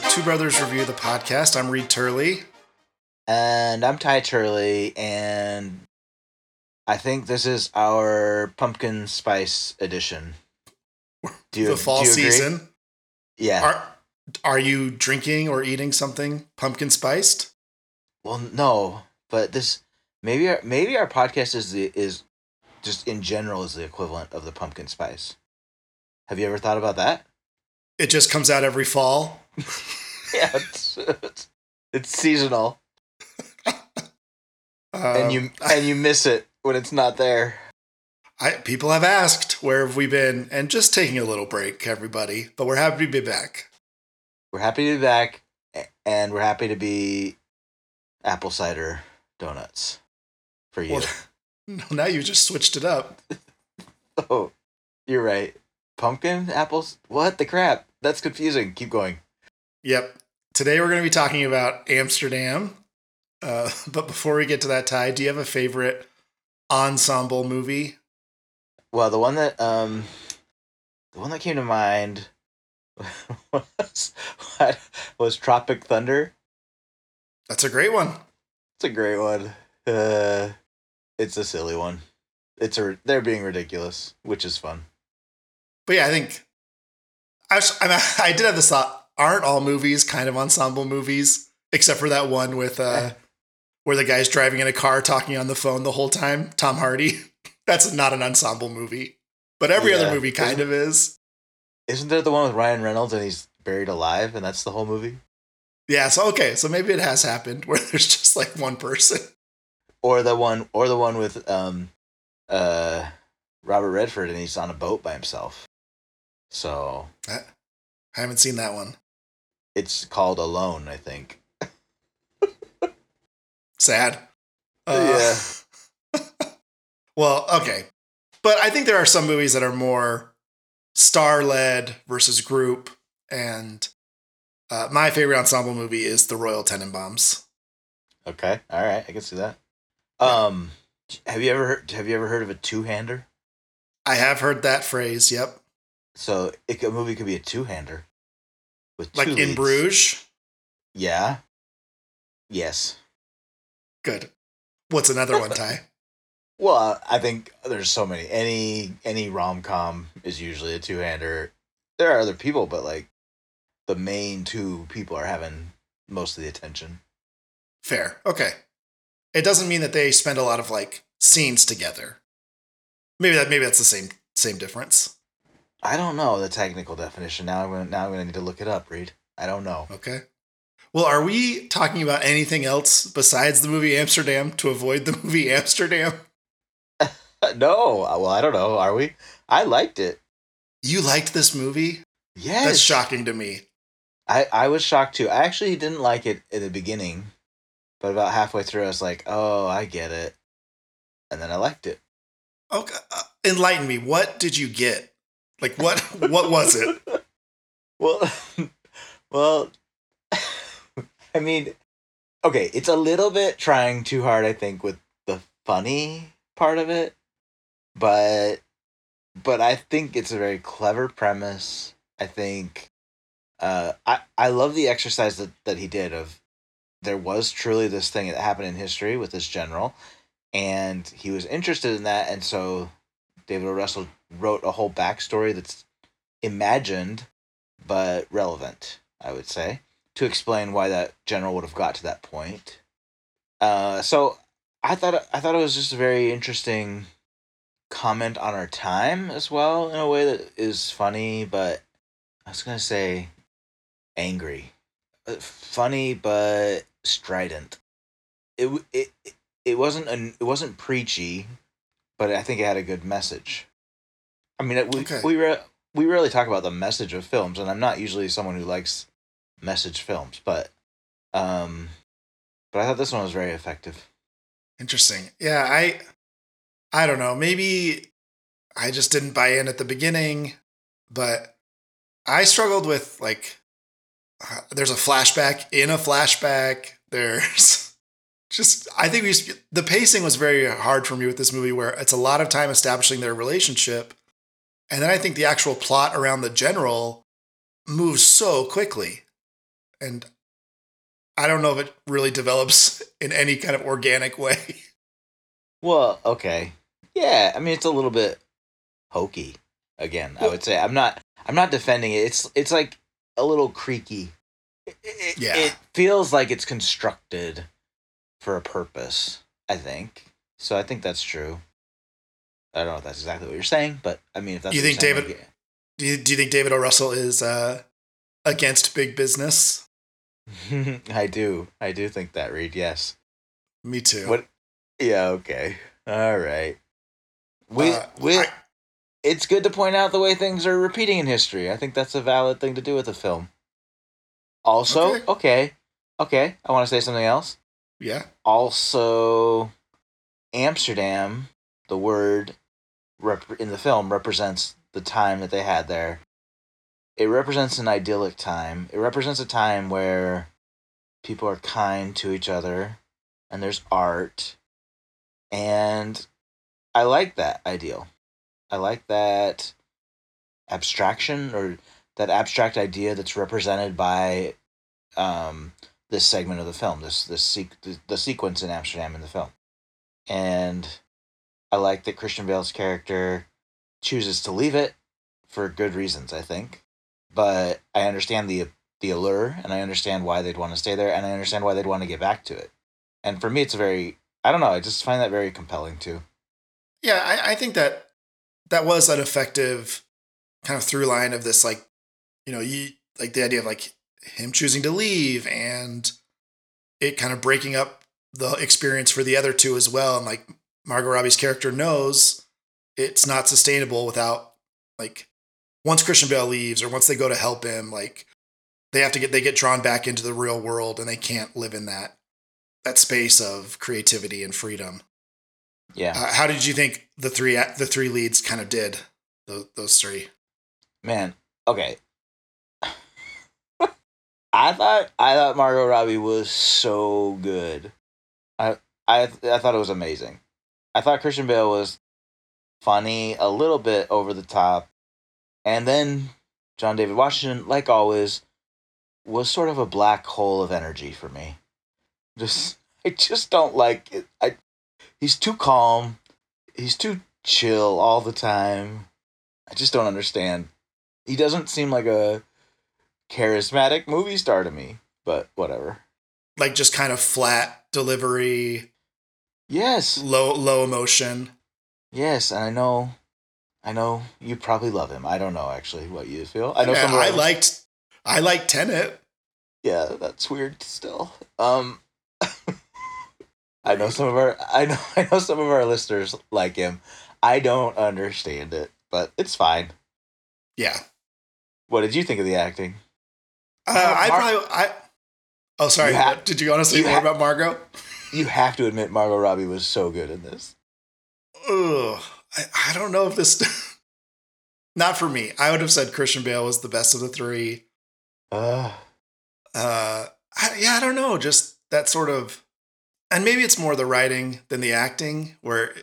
Two Brothers Review the podcast. I'm Reed Turley. And I'm Ty Turley, and I think this is our pumpkin spice edition. Do you, the fall you season. Yeah. Are, are you drinking or eating something pumpkin spiced? Well, no, but this maybe our, maybe our podcast is the is just in general is the equivalent of the pumpkin spice. Have you ever thought about that? It just comes out every fall. yeah, it's, it's, it's seasonal. um, and you and you miss it when it's not there. I people have asked where have we been, and just taking a little break, everybody. But we're happy to be back. We're happy to be back, and we're happy to be apple cider donuts for you. Well, no, now you just switched it up. oh, you're right. Pumpkin apples? What the crap? That's confusing. Keep going. Yep. Today we're going to be talking about Amsterdam. Uh, but before we get to that, Ty, do you have a favorite ensemble movie? Well, the one that um, the one that came to mind was was Tropic Thunder. That's a great one. It's a great one. Uh, it's a silly one. It's a they're being ridiculous, which is fun. But yeah, I think I was, I, mean, I did have this thought. Aren't all movies kind of ensemble movies, except for that one with uh, where the guy's driving in a car talking on the phone the whole time? Tom Hardy. That's not an ensemble movie, but every yeah. other movie kind isn't, of is. Isn't there the one with Ryan Reynolds and he's buried alive, and that's the whole movie? Yeah. So okay, so maybe it has happened where there's just like one person. Or the one, or the one with um, uh, Robert Redford, and he's on a boat by himself. So I, I haven't seen that one. It's called Alone, I think. Sad. Uh, yeah. well, okay. But I think there are some movies that are more star led versus group. And uh, my favorite ensemble movie is The Royal Tenenbaums. Okay. All right. I can see that. Um, have you ever heard, have you ever heard of a two hander? I have heard that phrase. Yep. So it, a movie could be a two hander. With like in Bruges. Yeah. Yes. Good. What's another one, Ty? well, I think there's so many. Any any rom com is usually a two hander. There are other people, but like the main two people are having most of the attention. Fair. Okay. It doesn't mean that they spend a lot of like scenes together. Maybe that maybe that's the same same difference. I don't know the technical definition. Now I'm gonna now I'm gonna need to look it up, Reed. I don't know. Okay. Well, are we talking about anything else besides the movie Amsterdam to avoid the movie Amsterdam? no. Uh, well, I don't know. Are we? I liked it. You liked this movie? Yes. That's shocking to me. I, I was shocked too. I actually didn't like it in the beginning, but about halfway through, I was like, oh, I get it. And then I liked it. Okay. Uh, enlighten me. What did you get? Like what what was it? well well I mean okay, it's a little bit trying too hard I think with the funny part of it, but but I think it's a very clever premise. I think uh I I love the exercise that that he did of there was truly this thing that happened in history with this general and he was interested in that and so David O. Russell wrote a whole backstory that's imagined but relevant, I would say, to explain why that general would have got to that point. Uh, so I thought I thought it was just a very interesting comment on our time as well in a way that is funny, but I was gonna say angry, uh, funny but strident. It it it wasn't an it wasn't preachy, but I think it had a good message. I mean, we okay. we re- we rarely talk about the message of films, and I'm not usually someone who likes message films, but um, but I thought this one was very effective. Interesting. Yeah, I I don't know. Maybe I just didn't buy in at the beginning, but I struggled with like uh, there's a flashback in a flashback. There's just I think we the pacing was very hard for me with this movie where it's a lot of time establishing their relationship and then I think the actual plot around the general moves so quickly. and I don't know if it really develops in any kind of organic way. Well, okay. Yeah, I mean it's a little bit hokey. Again, I would say I'm not I'm not defending it. It's it's like a little creaky. It, it, Yeah. it feels like it's constructed for a purpose, I think. So I think that's true. I don't know if that's exactly what you're saying, but I mean if that's You what you're think saying, David- like, Do you, do you think David O. Russell is uh, against big business? I do. I do think that, Reed, yes. Me too. What Yeah, okay. All right. We Uh, we I- it's good to point out the way things are repeating in history. I think that's a valid thing to do with a film. Also, Okay. okay, okay, I want to say something else. yeah. Also, Amsterdam, the word rep- in the film represents the time that they had there. It represents an idyllic time. It represents a time where people are kind to each other and there's art. And I like that ideal. I like that abstraction or that abstract idea that's represented by um, this segment of the film, this this the, the sequence in Amsterdam in the film, and I like that Christian Bale's character chooses to leave it for good reasons. I think, but I understand the the allure, and I understand why they'd want to stay there, and I understand why they'd want to get back to it. And for me, it's a very I don't know. I just find that very compelling too. Yeah, I, I think that that was an effective kind of through line of this, like, you know, you like the idea of like him choosing to leave and it kind of breaking up the experience for the other two as well. And like Margot Robbie's character knows it's not sustainable without like once Christian Bale leaves or once they go to help him, like they have to get they get drawn back into the real world and they can't live in that that space of creativity and freedom. Yeah, Uh, how did you think the three the three leads kind of did those, those three? man. Okay. I thought I thought Margot Robbie was so good. I I I thought it was amazing. I thought Christian Bale was funny, a little bit over the top, and then John David Washington, like always, was sort of a black hole of energy for me. Just I just don't like it. I he's too calm. He's too chill all the time. I just don't understand. He doesn't seem like a charismatic movie star to me, but whatever. Like just kind of flat delivery, Yes. low low emotion. Yes, and I know I know you probably love him. I don't know actually what you feel. I know Yeah, I liked I liked Tenet. Yeah, that's weird still. Um I know some of our I know I know some of our listeners like him. I don't understand it, but it's fine. Yeah, What did you think of the acting? uh, Uh, I probably I. Oh, sorry. You ha- did you want to say you more ha- about Margot? You have to admit Margot Robbie was so good in this. Ugh, I, I don't know if this. Not for me. I would have said Christian Bale was the best of the three. Uh, uh I, yeah i don't know just that sort of and maybe it's more the writing than the acting where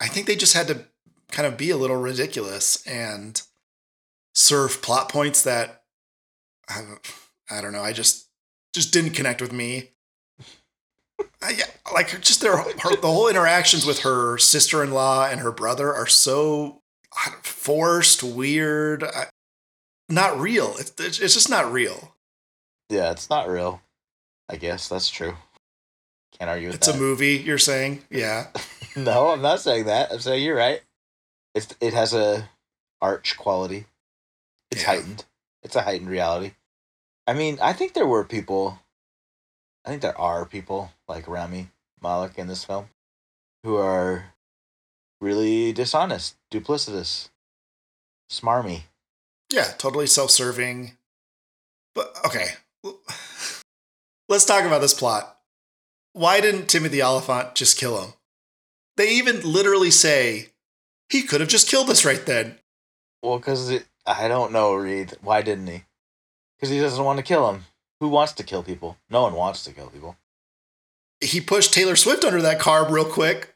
i think they just had to kind of be a little ridiculous and serve plot points that i don't, I don't know i just just didn't connect with me yeah, like just their her, the whole interactions with her sister-in-law and her brother are so forced weird I, not real it's, it's just not real yeah, it's not real. I guess that's true. Can't argue with It's that. a movie, you're saying? Yeah. No, I'm not saying that. I'm saying you're right. It's it has a arch quality. It's Yeah. heightened. It's a heightened reality. I mean, I think there were people. I think there are people like Rami Malek in this film who are really dishonest, duplicitous, smarmy. Yeah, totally self serving. But okay. Let's talk about this plot. Why didn't Timothy Olyphant just kill him? They even literally say he could have just killed us right then. Well, because I don't know, Reed. Why didn't he? Because he doesn't want to kill him. Who wants to kill people? No one wants to kill people. He pushed Taylor Swift under that car real quick.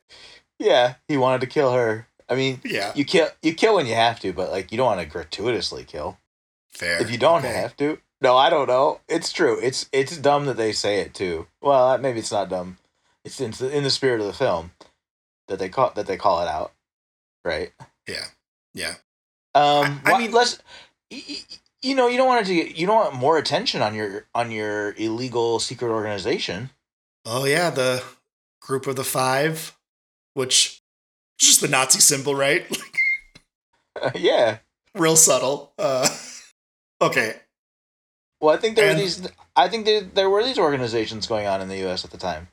Yeah, he wanted to kill her. I mean, Yeah. you kill you kill when you have to, but like you don't want to gratuitously kill. Fair. If you don't Okay. have to, No, I don't know. It's true. It's it's dumb that they say it too. Well, maybe it's not dumb. It's in the, in the spirit of the film that they call that they call it out, right? Yeah. Yeah. Um, I- I wha- mean- let's. You know, you don't want it to get. You don't want more attention on your on your illegal secret organization. Oh yeah, the group of the five, which is just the Nazi symbol, right? yeah. Real subtle. Uh, okay. Well, I think there And- were these. I think there, there were these organizations going on in the U.S. at the time.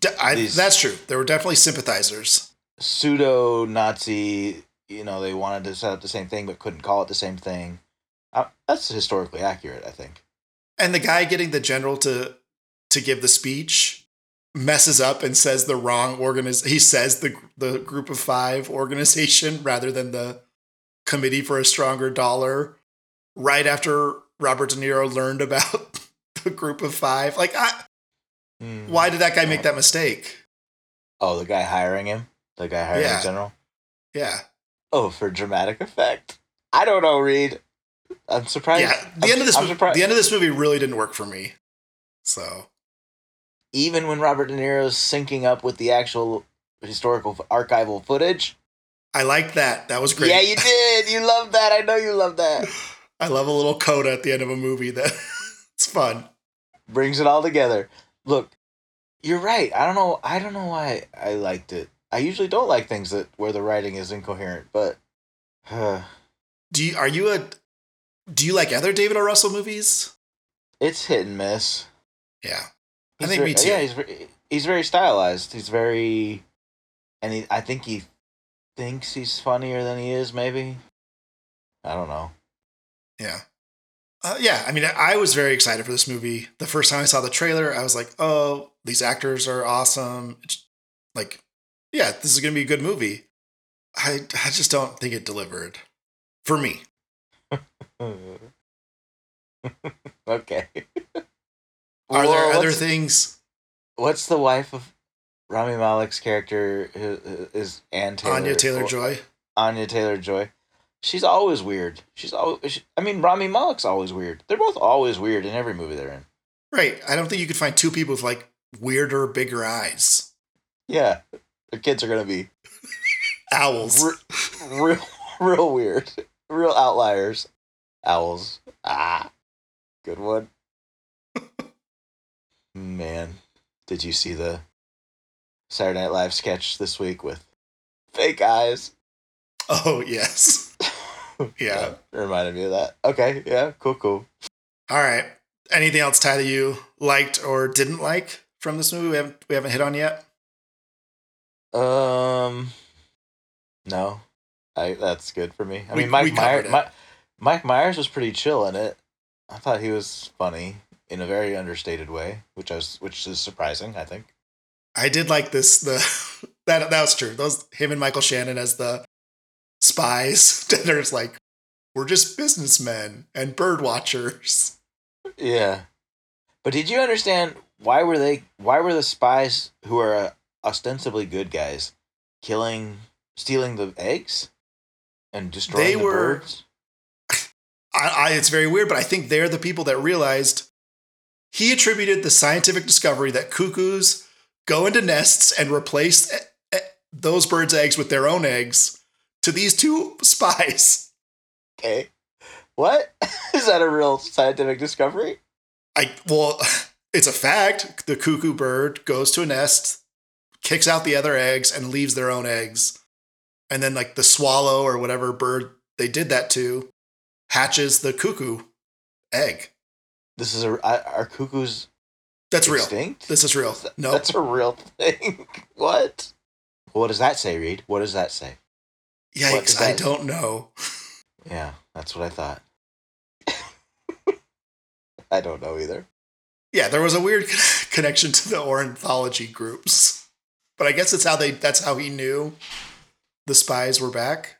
De- I, These- that's true. There were definitely sympathizers. Pseudo Nazi. You know, they wanted to set up the same thing but couldn't call it the same thing. Uh, that's historically accurate, I think. And the guy getting the general to to give the speech messes up and says the wrong organiz he says the the group of 5 organization rather than the committee for a stronger dollar right after Robert De Niro learned about the group of 5. Like I, Hmm. why did that guy make that mistake? Oh, the guy hiring him, the guy hiring Yeah. the general. Yeah. Oh, for dramatic effect. I don't know, Reed. I'm surprised. Yeah, the I'm- end of this movie, the end of this movie really didn't work for me. So, Even when Robert De Niro's syncing up with the actual historical archival footage. I liked that. That was great. Yeah, you did. You love that. I know you love that. I love a little coda at the end of a movie that it's fun. Brings it all together. Look, you're right. I don't know. I don't know why I liked it. I usually don't like things that where the writing is incoherent, but Do you are you a do you like other David O. Russell movies? it's hit and miss. Yeah. I He's think very, me too. Yeah, he's very, he's very stylized. He's very, and he, I think he thinks he's funnier than he is. Maybe. I don't know. Yeah. Uh, yeah, I mean, I was very excited for this movie. The first time I saw the trailer, I was like, "Oh, these actors are awesome!" It's like, yeah, this is gonna be a good movie. I I just don't think it delivered for me. okay. Are Well, there other things? What's the wife of Rami Malek's character? who- who Is Ann Taylor? Anya Taylor Joy. Anya Taylor Joy. She's always weird. She's always. I mean, Rami Malek's always weird. They're both always weird in every movie they're in. Right. I don't think you could find two people with like weirder, bigger eyes. Yeah, their kids are gonna be Owls. Re- real, real weird, real outliers. Owls. Ah, good one. Man, did you see the Saturday Night Live sketch this week with fake eyes? Oh, yes. Yeah. it reminded me of that. Okay, yeah, cool, cool. All right. Anything else, Ty, that you liked or didn't like from this movie? We haven't we haven't hit on yet. Um, no, I that's good for me. I We- mean, Mike Myers, Mike Myers was pretty chill in it. I thought he was funny in a very understated way, which I was, which is surprising. I think. I did like this. The that that was true. Those him and Michael Shannon as the spies. There's like we're just businessmen and bird watchers. Yeah, but did you understand why were they? Why were the spies who are uh, ostensibly good guys killing, stealing the eggs, and destroying They the were- birds? I, I it's very weird, but I think they're the people that realized he attributed the scientific discovery that cuckoos go into nests and replace eh, eh, those birds' eggs with their own eggs to these two spies. Okay, what is that a real scientific discovery? I well, it's a fact. The cuckoo bird goes to a nest, kicks out the other eggs, and leaves their own eggs. And then like the swallow or whatever bird they did that to hatches the cuckoo egg. This is a are cuckoos That's real. This is real. No, That's a real thing. what? What does that say, Reed? What does that say? yikes! is I don't know. Yeah, that's what I thought. I don't know either. Yeah, there was a weird connection to the ornithology groups, but I guess it's how they. That's how he knew the spies were back.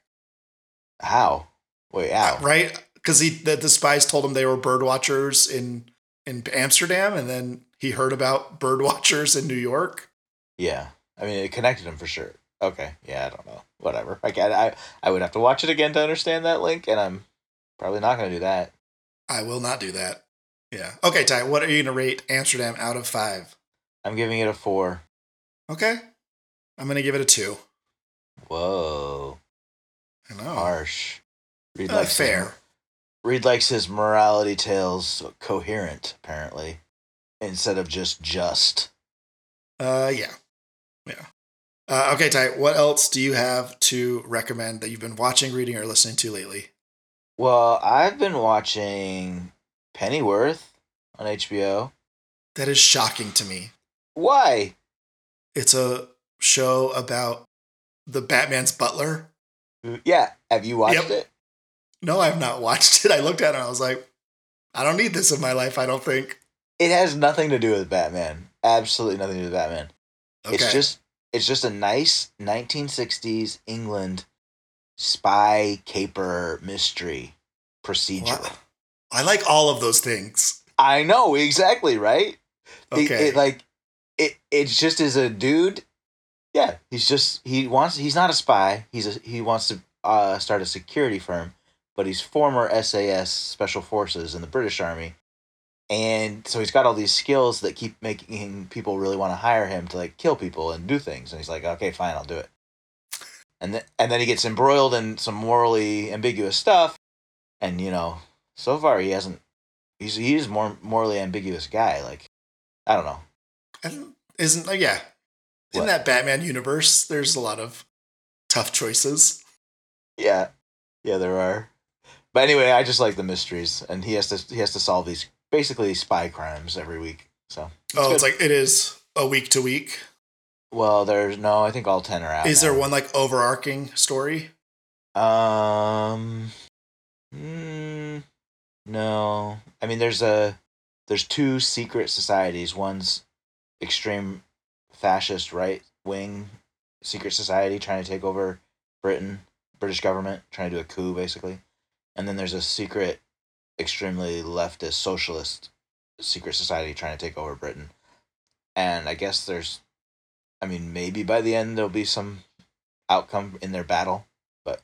How? Wait, how? right? Because he the, the spies told him they were bird watchers in in Amsterdam, and then he heard about bird watchers in New York. Yeah. I mean, it connected him for sure. Okay. Yeah, I don't know. Whatever. Like, I, I, I would have to watch it again to understand that link, and I'm probably not going to do that. I will not do that. Yeah. Okay, Ty, what are you going to rate Amsterdam out of five? I'm giving it a four. Okay. I'm going to give it a two. Whoa, I know. harsh. Reed Uh, likes his- fair. Reed likes his morality tales coherent, apparently, instead of just just. Uh, yeah. Yeah. Uh, okay, Ty, what else do you have to recommend that you've been watching, reading, or listening to lately? Well, I've been watching Pennyworth on HBO. That is shocking to me. Why? It's a show about the Batman's butler. Mm, yeah, have you watched Yep. it? No, I've not watched it. I looked at it and I was like, I don't need this in my life, I don't think. It has nothing to do with Batman. Absolutely nothing to do with Batman. Okay. It's just it's just a nice 1960s England spy caper mystery procedure. What? I like all of those things. I know exactly, right? Okay. it, like it it just is a dude. Yeah, he's just he wants he's not a spy. He's a he wants to uh, start a security firm, but he's former SAS special forces in the British Army. And so he's got all these skills that keep making people really want to hire him to like kill people and do things. And he's like, okay, fine, I'll do it. And then and then he gets embroiled in some morally ambiguous stuff. And you know, so far he hasn't. He's he is more morally ambiguous guy. Like, I don't know. And isn't yeah. In What? that Batman universe, there's a lot of tough choices. Yeah, yeah, there are. But anyway, I just like the mysteries, and he has to he has to solve these basically spy crimes every week. So, oh, good. it's like it is a week to week. well, there's no. I think all ten are out. Is there now. one like overarching story? Um, mm, no. I mean, there's a there's two secret societies. One's extreme fascist right wing secret society trying to take over Britain, British government trying to do a coup basically, and then there's a secret, extremely leftist socialist secret society trying to take over Britain. And I guess there's, I mean, maybe by the end there'll be some outcome in their battle. But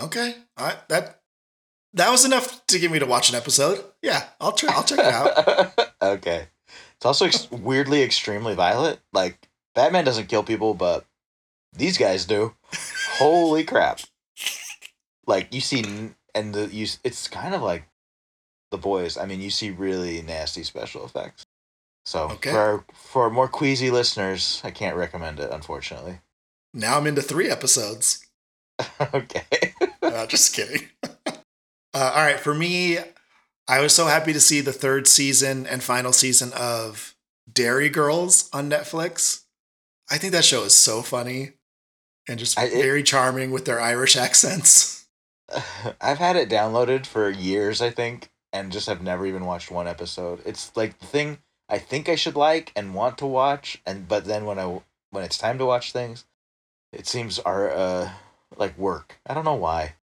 okay, I, that that was enough to get me to watch an episode. Yeah, I'll try. I'll check it out. okay. It's also ex- weirdly extremely violent. Like Batman doesn't kill people, but these guys do. Holy crap! Like you see, and the you, it's kind of like the boys. I mean, you see really nasty special effects. So Okay. for our, for more queasy listeners, I can't recommend it, unfortunately. Now I'm into three episodes. okay. Uh, just kidding. uh, all right, for me, I was so happy to see the third season and final season of Derry Girls on Netflix. I think that show is so funny and just I- it- very charming with their Irish accents. I've had it downloaded for years, I think, and just have never even watched one episode. It's like the thing I think I should like and want to watch, and but then when I when it's time to watch things, it seems are uh like work. I don't know why.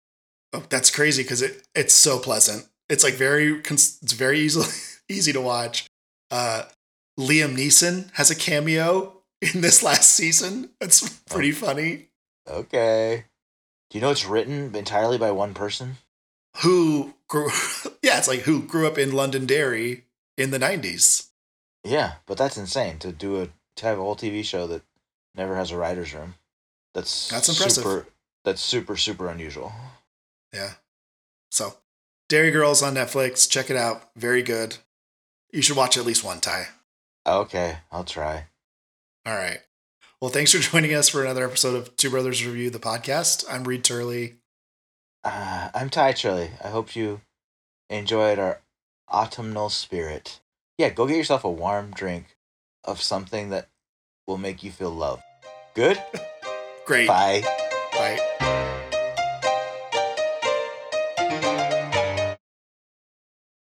Oh, that's crazy because it it's so pleasant. It's like very it's very easily easy to watch. Uh, Liam Neeson has a cameo in this last season. That's pretty funny. Okay. Do you know it's written entirely by one person? Who grew? Yeah, it's like who grew up in Londonderry in the nineties. Yeah, but that's insane to do a to have a whole TV show that never has a writer's room. That's That's impressive. Super, that's super super unusual. Yeah. So, Derry Girls on Netflix. Check it out. Very good. You should watch at least one time. Okay, I'll try. All right. Well, thanks for joining us for another episode of Two Brothers Review the podcast. I'm Reed Turley. Uh, I'm Ty Turley. I hope you enjoyed our autumnal spirit. Yeah, go get yourself a warm drink of something that will make you feel love. Good? Great. Bye. Bye.